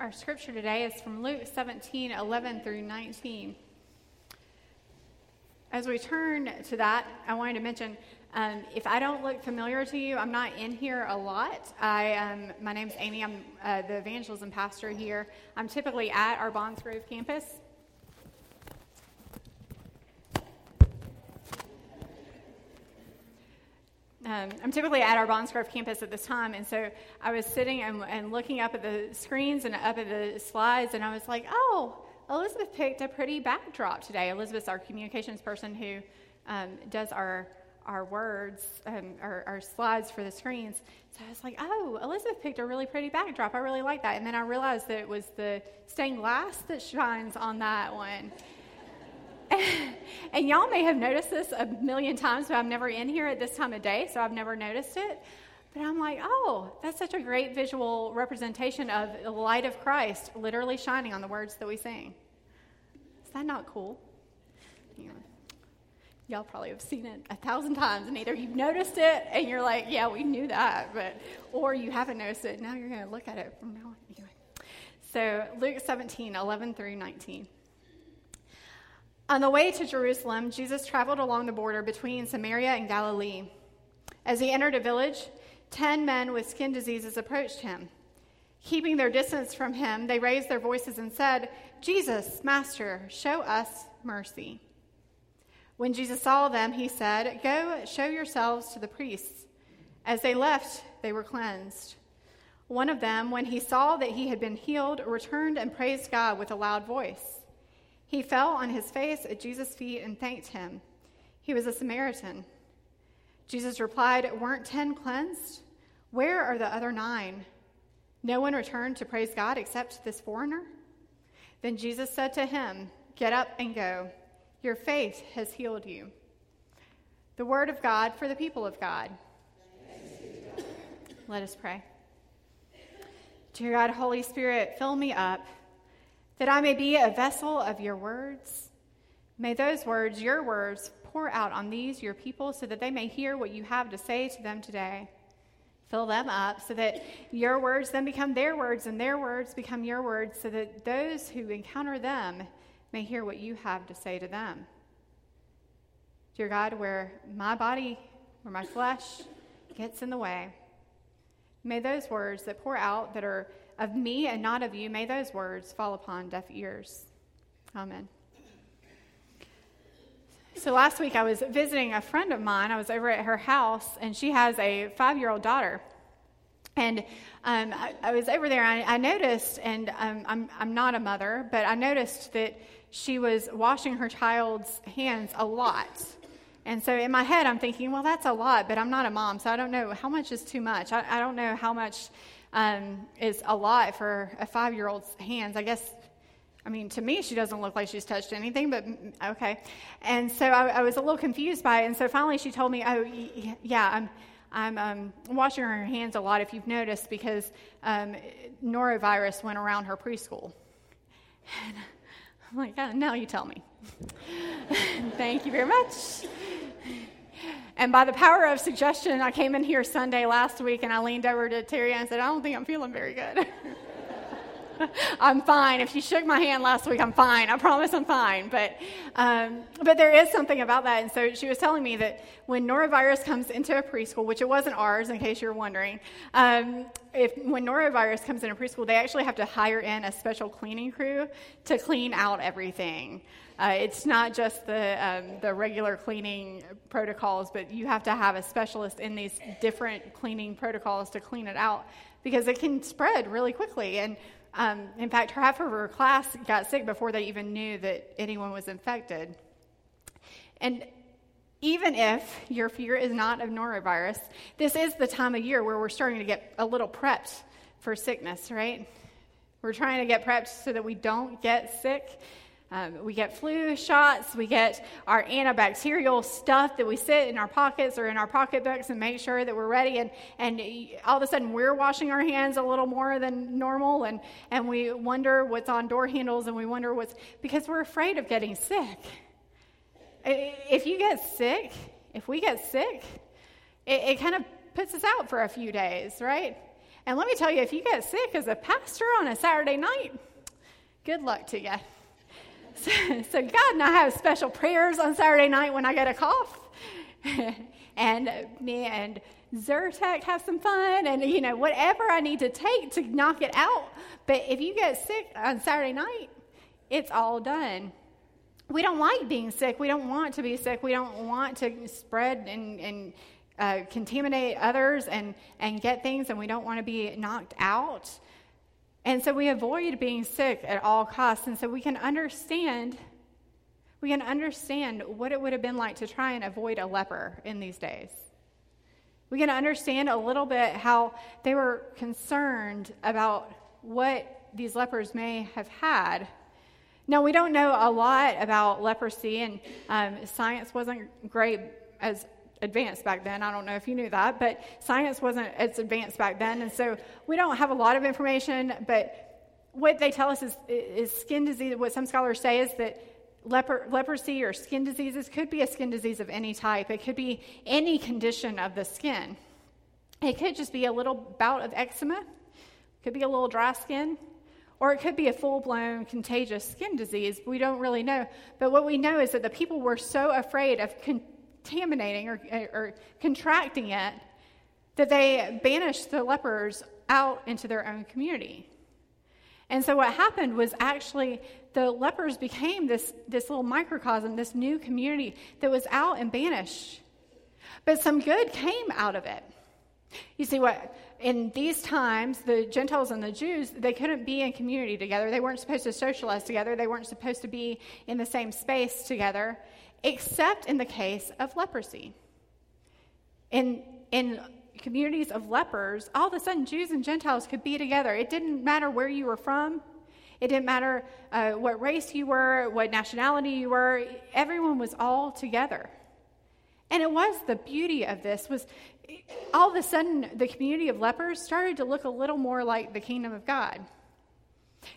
Our scripture today is from Luke 17 11 through 19. As we turn to that, I wanted to mention um, if I don't look familiar to you, I'm not in here a lot. I, um, my name's Amy. I'm uh, the evangelism pastor here. I'm typically at our Bonds Grove campus. Um, I'm typically at our Grove campus at this time, and so I was sitting and, and looking up at the screens and up at the slides, and I was like, oh, Elizabeth picked a pretty backdrop today. Elizabeth's our communications person who um, does our our words, um, our, our slides for the screens. So I was like, oh, Elizabeth picked a really pretty backdrop. I really like that. And then I realized that it was the stained glass that shines on that one. and y'all may have noticed this a million times, but I'm never in here at this time of day, so I've never noticed it. But I'm like, oh, that's such a great visual representation of the light of Christ literally shining on the words that we sing. Is that not cool? Y'all probably have seen it a thousand times, and either you've noticed it and you're like, yeah, we knew that, but or you haven't noticed it. Now you're going to look at it from now on. Anyway. So Luke 17, 11 through 19. On the way to Jerusalem, Jesus traveled along the border between Samaria and Galilee. As he entered a village, ten men with skin diseases approached him. Keeping their distance from him, they raised their voices and said, Jesus, Master, show us mercy. When Jesus saw them, he said, Go show yourselves to the priests. As they left, they were cleansed. One of them, when he saw that he had been healed, returned and praised God with a loud voice. He fell on his face at Jesus' feet and thanked him. He was a Samaritan. Jesus replied, Weren't ten cleansed? Where are the other nine? No one returned to praise God except this foreigner? Then Jesus said to him, Get up and go. Your faith has healed you. The word of God for the people of God. Let us pray. Dear God, Holy Spirit, fill me up that I may be a vessel of your words. May those words, your words, pour out on these, your people, so that they may hear what you have to say to them today. Fill them up so that your words then become their words and their words become your words, so that those who encounter them may hear what you have to say to them. Dear God, where my body, where my flesh gets in the way, may those words that pour out that are of me and not of you, may those words fall upon deaf ears. Amen. So last week I was visiting a friend of mine. I was over at her house, and she has a five year old daughter. And um, I, I, was over there, and I, I noticed, and um, I'm, I'm not a mother, but I noticed that she was washing her child's hands a lot. And so in my head, I'm thinking, well, that's a lot, but I'm not a mom, so I don't know how much is too much. I, I don't know how much um, is a lot for a five year old's hands. I guess, I mean, to me, she doesn't look like she's touched anything, but mm, okay. And so I, I was a little confused by it. And so finally she told me, oh, yeah, I'm. I'm um, washing her hands a lot, if you've noticed, because um, norovirus went around her preschool. And I'm like, oh, now you tell me. Thank you very much. And by the power of suggestion, I came in here Sunday last week and I leaned over to Terry and said, I don't think I'm feeling very good. I'm fine. If she shook my hand last week, I'm fine. I promise I'm fine. But, um, but there is something about that. And so she was telling me that when norovirus comes into a preschool, which it wasn't ours, in case you're wondering, um, if when norovirus comes into preschool, they actually have to hire in a special cleaning crew to clean out everything. Uh, it's not just the, um, the regular cleaning protocols, but you have to have a specialist in these different cleaning protocols to clean it out because it can spread really quickly. And um, in fact, half of her class got sick before they even knew that anyone was infected. And even if your fear is not of norovirus, this is the time of year where we're starting to get a little prepped for sickness, right? We're trying to get prepped so that we don't get sick. Um, we get flu shots. We get our antibacterial stuff that we sit in our pockets or in our pocketbooks and make sure that we're ready. And, and all of a sudden, we're washing our hands a little more than normal. And, and we wonder what's on door handles and we wonder what's because we're afraid of getting sick. If you get sick, if we get sick, it, it kind of puts us out for a few days, right? And let me tell you, if you get sick as a pastor on a Saturday night, good luck to you. So, so God and I have special prayers on Saturday night when I get a cough. and me and Zyrtec have some fun and, you know, whatever I need to take to knock it out. But if you get sick on Saturday night, it's all done. We don't like being sick. We don't want to be sick. We don't want to spread and, and uh, contaminate others and, and get things, and we don't want to be knocked out. And so we avoid being sick at all costs. And so we can understand we can understand what it would have been like to try and avoid a leper in these days. We can understand a little bit how they were concerned about what these lepers may have had. Now, we don't know a lot about leprosy, and um, science wasn't great as advanced back then. I don't know if you knew that, but science wasn't as advanced back then. And so we don't have a lot of information, but what they tell us is, is skin disease. What some scholars say is that leper, leprosy or skin diseases could be a skin disease of any type, it could be any condition of the skin. It could just be a little bout of eczema, it could be a little dry skin, or it could be a full blown contagious skin disease. We don't really know. But what we know is that the people were so afraid of contaminating or, or contracting it that they banished the lepers out into their own community. And so what happened was actually the lepers became this, this little microcosm, this new community that was out and banished. But some good came out of it. You see what in these times the Gentiles and the Jews, they couldn't be in community together. They weren't supposed to socialize together. They weren't supposed to be in the same space together, except in the case of leprosy. In in communities of lepers, all of a sudden Jews and Gentiles could be together. It didn't matter where you were from. It didn't matter uh, what race you were, what nationality you were. Everyone was all together. And it was the beauty of this was all of a sudden the community of lepers started to look a little more like the kingdom of God.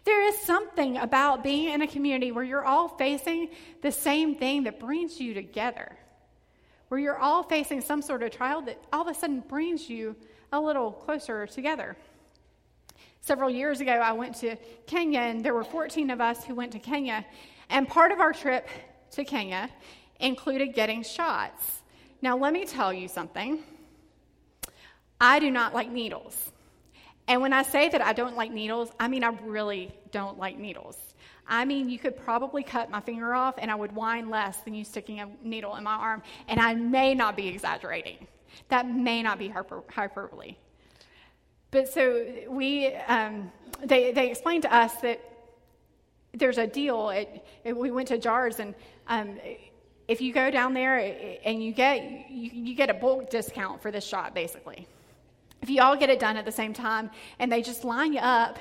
There is something about being in a community where you're all facing the same thing that brings you together where you're all facing some sort of trial that all of a sudden brings you a little closer together. Several years ago, I went to Kenya, and there were 14 of us who went to Kenya. And part of our trip to Kenya included getting shots. Now, let me tell you something. I do not like needles. And when I say that I don't like needles, I mean I really don't like needles. I mean, you could probably cut my finger off and I would whine less than you sticking a needle in my arm. And I may not be exaggerating. That may not be hyper- hyperbole. But so we, um, they, they explained to us that there's a deal. It, it, we went to JARS, and um, if you go down there and you get, you, you get a bulk discount for this shot, basically. If you all get it done at the same time and they just line you up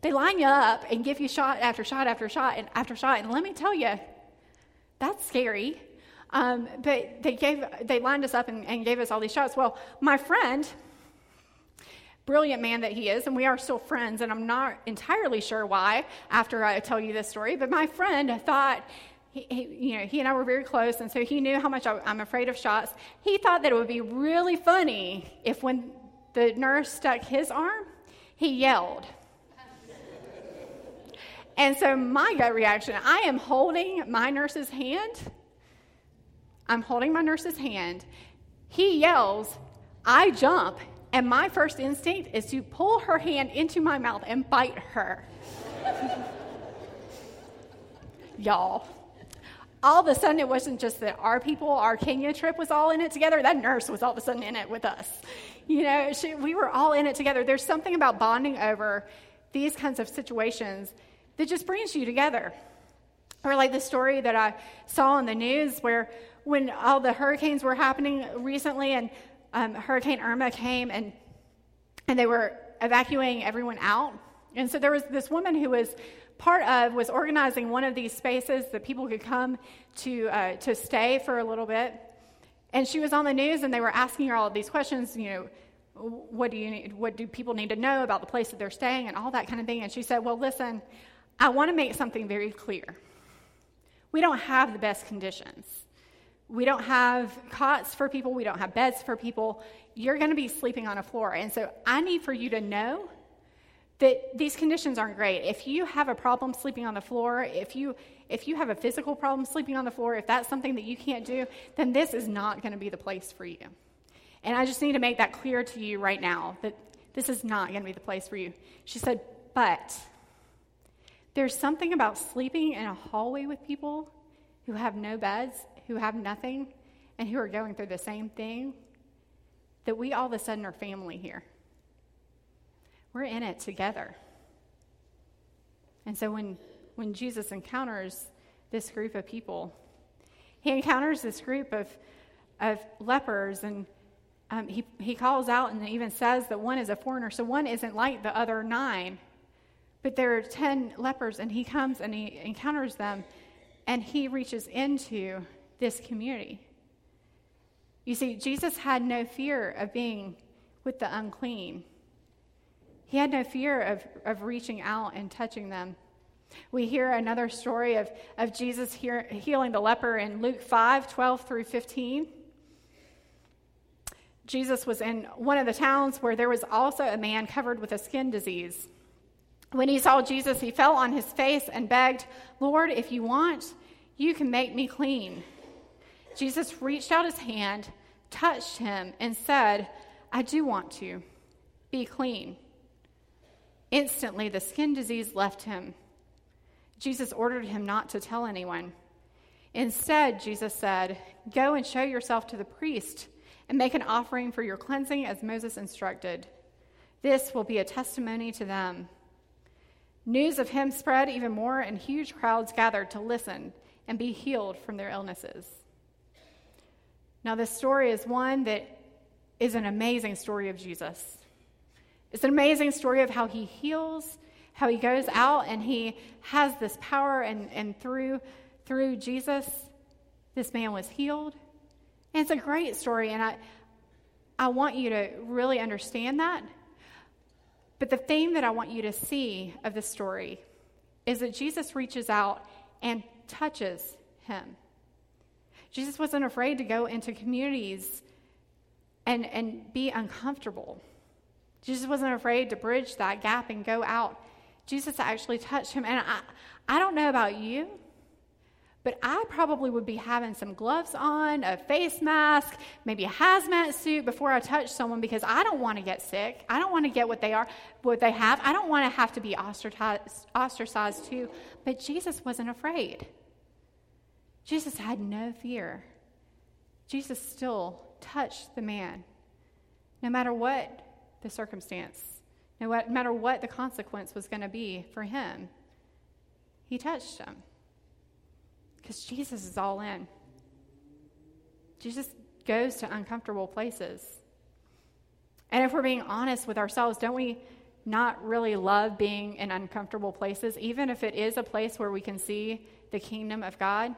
they line you up and give you shot after shot after shot and after shot. And let me tell you, that's scary. Um, but they gave they lined us up and, and gave us all these shots. Well, my friend, brilliant man that he is, and we are still friends, and I'm not entirely sure why after I tell you this story, but my friend thought he, he, you know, he and I were very close, and so he knew how much I, am afraid of shots. He thought that it would be really funny if when the nurse stuck his arm, he yelled. And so my gut reaction, I am holding my nurse's hand. I'm holding my nurse's hand. He yells, I jump, and my first instinct is to pull her hand into my mouth and bite her. Y'all. All of a sudden, it wasn't just that our people, our Kenya trip was all in it together. That nurse was all of a sudden in it with us. You know, she, we were all in it together. There's something about bonding over these kinds of situations that just brings you together. Or like the story that I saw on the news where when all the hurricanes were happening recently and um, Hurricane Irma came and, and they were evacuating everyone out. And so there was this woman who was part of, was organizing one of these spaces that people could come to, uh, to stay for a little bit. And she was on the news and they were asking her all of these questions, you know, what do you need, what do people need to know about the place that they're staying and all that kind of thing. And she said, well, listen, I want to make something very clear. We don't have the best conditions. we don't have cots for people, we don't have beds for people. You're going to be sleeping on a floor. And so I need for you to know that these conditions aren't great. If you have a problem sleeping on the floor, if you if you have a physical problem sleeping on the floor, if that's something that you can't do, then this is not going to be the place for you. And I just need to make that clear to you right now that this is not going to be the place for you. She said, "But there's something about sleeping in a hallway with people who have no beds, who have nothing, and who are going through the same thing that we all of a sudden are family here. We're in it together. And so when, when Jesus encounters this group of people, he encounters this group of, of lepers, and um, he, he calls out and even says that one is a foreigner. So one isn't like the other nine, but there are 10 lepers, and he comes and he encounters them, and he reaches into this community. You see, Jesus had no fear of being with the unclean. He had no fear of, of reaching out and touching them. We hear another story of, of Jesus hear, healing the leper in Luke 5 12 through 15. Jesus was in one of the towns where there was also a man covered with a skin disease. When he saw Jesus, he fell on his face and begged, Lord, if you want, you can make me clean. Jesus reached out his hand, touched him, and said, I do want to. Be clean. Instantly, the skin disease left him. Jesus ordered him not to tell anyone. Instead, Jesus said, Go and show yourself to the priest and make an offering for your cleansing as Moses instructed. This will be a testimony to them. News of him spread even more, and huge crowds gathered to listen and be healed from their illnesses. Now, this story is one that is an amazing story of Jesus. It's an amazing story of how he heals, how he goes out and he has this power, and, and through, through Jesus, this man was healed. And it's a great story, and I, I want you to really understand that. But the theme that I want you to see of the story is that Jesus reaches out and touches him. Jesus wasn't afraid to go into communities and, and be uncomfortable. Jesus wasn't afraid to bridge that gap and go out. Jesus actually touched him. And I, I don't know about you, but I probably would be having some gloves on, a face mask, maybe a hazmat suit before I touch someone because I don't want to get sick. I don't want to get what they are, what they have. I don't want to have to be ostracized, ostracized too. But Jesus wasn't afraid. Jesus had no fear. Jesus still touched the man, no matter what the circumstance, no matter what the consequence was going to be for him. He touched him because Jesus is all in. Jesus goes to uncomfortable places. And if we're being honest with ourselves, don't we not really love being in uncomfortable places, even if it is a place where we can see the kingdom of God?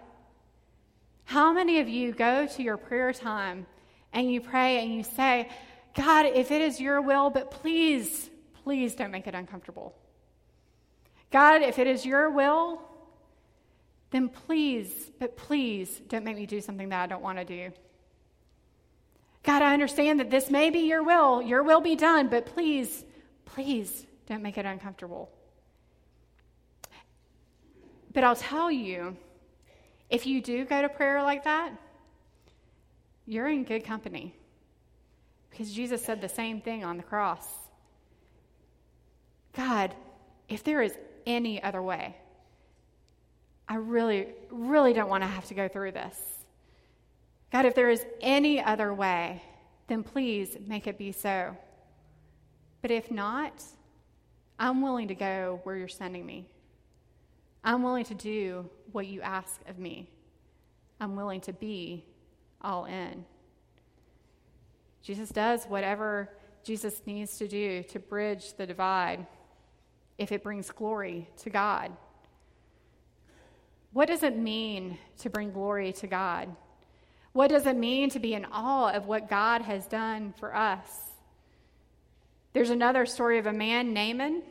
How many of you go to your prayer time and you pray and you say, God, if it is your will, but please, please don't make it uncomfortable. God, if it is your will, then please, but please don't make me do something that I don't want to do. God, I understand that this may be your will. Your will be done, but please, please don't make it uncomfortable. But I'll tell you, if you do go to prayer like that, you're in good company. Because Jesus said the same thing on the cross God, if there is any other way, I really, really don't want to have to go through this. God, if there is any other way, then please make it be so. But if not, I'm willing to go where you're sending me. I'm willing to do what you ask of me. I'm willing to be all in. Jesus does whatever Jesus needs to do to bridge the divide if it brings glory to God. What does it mean to bring glory to God? What does it mean to be in awe of what God has done for us? There's another story of a man, Naaman,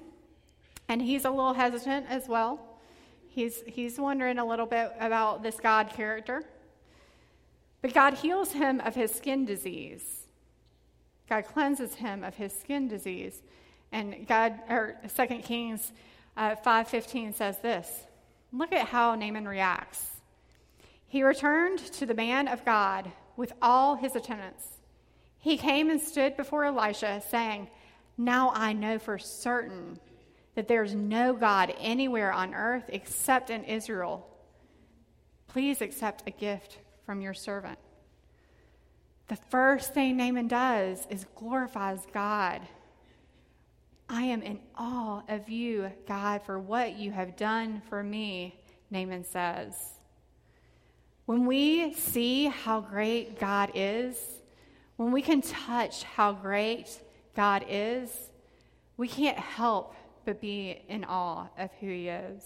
and he's a little hesitant as well. He's, he's wondering a little bit about this God character. But God heals him of his skin disease. God cleanses him of his skin disease. And God, or 2 Kings uh, 5.15 says this. Look at how Naaman reacts. He returned to the man of God with all his attendants. He came and stood before Elisha, saying, Now I know for certain that there's no God anywhere on earth except in Israel. Please accept a gift from your servant. The first thing Naaman does is glorifies God. I am in awe of you, God, for what you have done for me, Naaman says. When we see how great God is, when we can touch how great God is, we can't help but be in awe of who He is.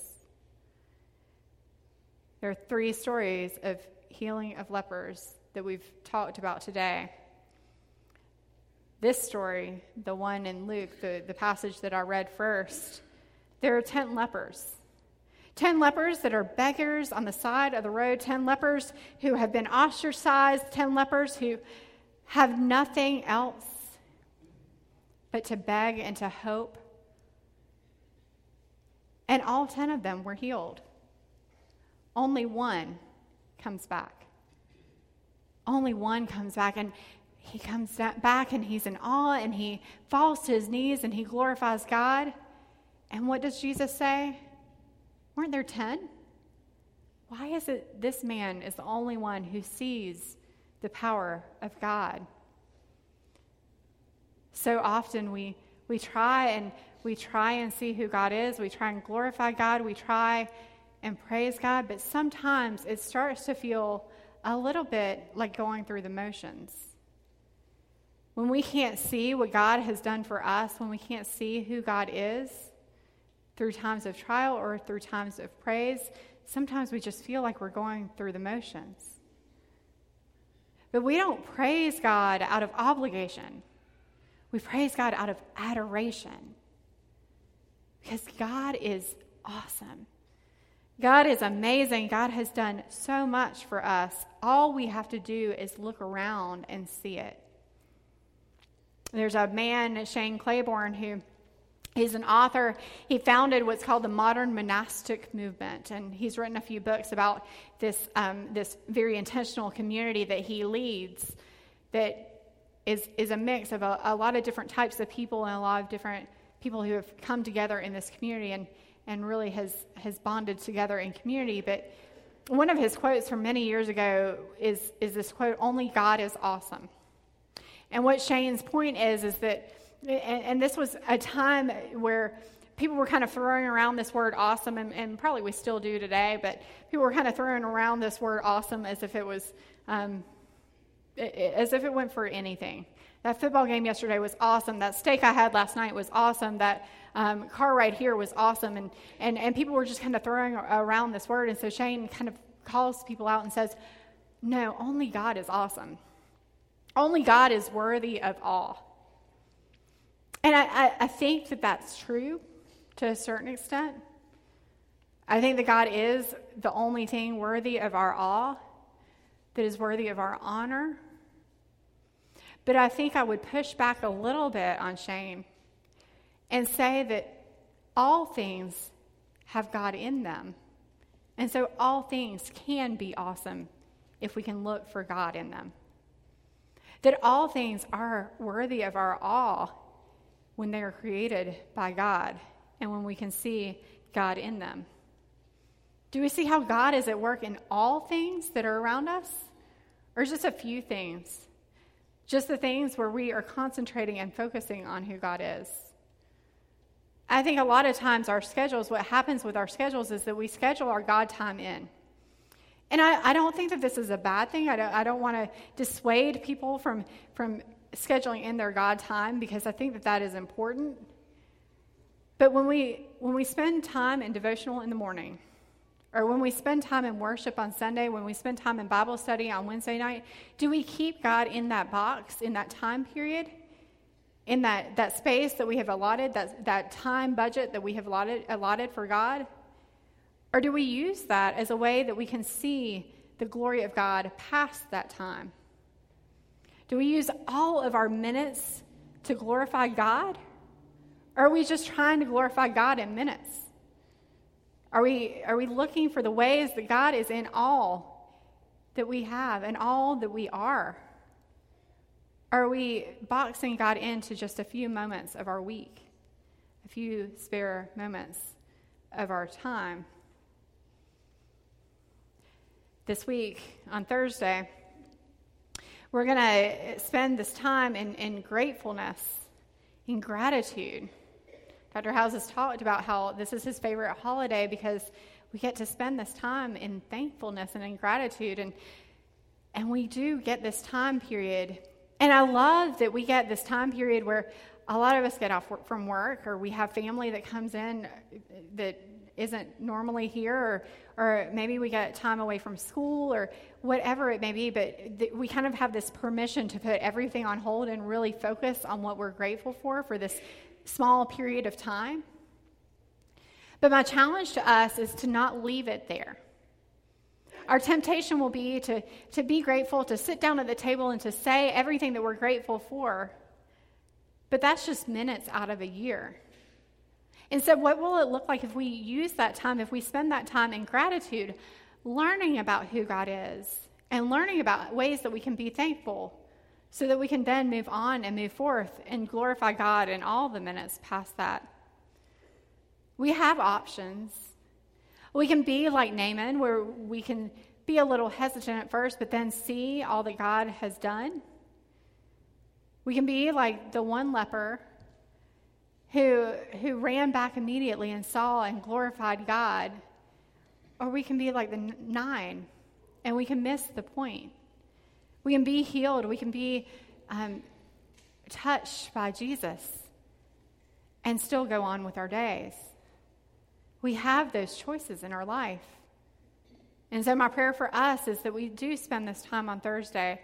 There are three stories of healing of lepers that we've talked about today. This story, the one in Luke, the, the passage that I read first, there are 10 lepers. 10 lepers that are beggars on the side of the road, 10 lepers who have been ostracized, 10 lepers who have nothing else but to beg and to hope. And all 10 of them were healed. Only one comes back. Only one comes back, and he comes back and he's in awe and he falls to his knees and he glorifies God. And what does Jesus say? Weren't there 10? Why is it this man is the only one who sees the power of God? So often we, we try and we try and see who God is. We try and glorify God. We try and praise God, but sometimes it starts to feel a little bit like going through the motions. When we can't see what God has done for us, when we can't see who God is through times of trial or through times of praise, sometimes we just feel like we're going through the motions. But we don't praise God out of obligation. We praise God out of adoration. Because God is awesome. God is amazing. God has done so much for us. All we have to do is look around and see it. There's a man, Shane Claiborne, who He's an author. He founded what's called the modern monastic movement, and he's written a few books about this, um, this very intentional community that he leads that is, is a mix of a, a, lot of different types of people and a lot of different people who have come together in this community. And and really has, has bonded together in community. But one of his quotes from many years ago is, is this quote Only God is awesome. And what Shane's point is, is that, and, and this was a time where people were kind of throwing around this word awesome, and, and, probably we still do today, but people were kind of throwing around this word awesome as if it was, um, as if it went for anything. That football game yesterday was awesome. That steak I had last night was awesome. That um, car ride here was awesome. And, and, and people were just kind of throwing around this word. And so Shane kind of calls people out and says, No, only God is awesome. Only God is worthy of awe. And I, I, I think that that's true to a certain extent. I think that God is the only thing worthy of our awe, that is worthy of our honor. But I think I would push back a little bit on Shane and say that all things have God in them. And so all things can be awesome if we can look for God in them. That all things are worthy of our awe when they are created by God and when we can see God in them. Do we see how God is at work in all things that are around us? Or just a few things? Just the things where we are concentrating and focusing on who God is? I think a lot of times our schedules, what happens with our schedules is that we schedule our God time in. And I, I don't think that this is a bad thing. I don't, I don't want to dissuade people from, from scheduling in their God time because I think that that is important. But when we, when we spend time in devotional in the morning, or when we spend time in worship on Sunday, when we spend time in Bible study on Wednesday night, do we keep God in that box, in that time period? In that, that space that we have allotted, that, that time budget that we have allotted, allotted for God? Or do we use that as a way that we can see the glory of God past that time? Do we use all of our minutes to glorify God? Or are we just trying to glorify God in minutes? Are we, are we looking for the ways that God is in all that we have and all that we are? Are we boxing God into just a few moments of our week, a few spare moments of our time? This week, on Thursday, we're going to spend this time in, in gratefulness, in gratitude. Dr. House has talked about how this is his favorite holiday because we get to spend this time in thankfulness and in gratitude. And, and we do get this time period. And I love that we get this time period where a lot of us get off from work or we have family that comes in uh, that isn't normally here, or, or maybe we get time away from school, or whatever it may be, but th- we kind of have this permission to put everything on hold and really focus on what we're grateful for for this small period of time. But my challenge to us is to not leave it there. Our temptation will be to, to be grateful, to sit down at the table and to say everything that we're grateful for. But that's just minutes out of a year. Instead, what will it look like if we use that time, if we spend that time in gratitude, learning about who God is and learning about ways that we can be thankful so that we can then move on and move forth and glorify God in all the minutes past that? We have options. We can be like Naaman, where we can be a little hesitant at first, but then see all that God has done. We can be like the one leper who, who ran back immediately and saw and glorified God. Or we can be like the nine and we can miss the point. We can be healed. We can be um, touched by Jesus and still go on with our days. We have those choices in our life. And so, my prayer for us is that we do spend this time on Thursday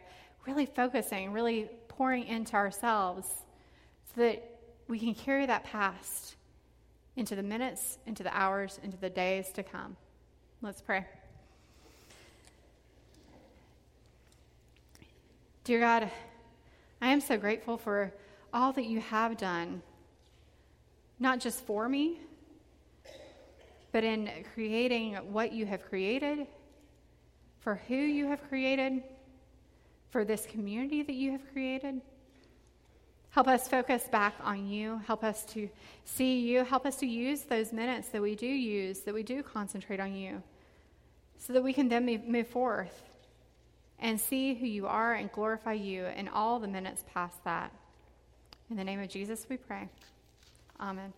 really focusing, really pouring into ourselves so that we can carry that past into the minutes, into the hours, into the days to come. Let's pray. Dear God, I am so grateful for all that you have done, not just for me, but in creating what you have created, for who you have created, for this community that you have created. Help us focus back on you. Help us to see you. Help us to use those minutes that we do use, that we do concentrate on you, so that we can then move forth and see who you are and glorify you in all the minutes past that. In the name of Jesus, we pray. Amen.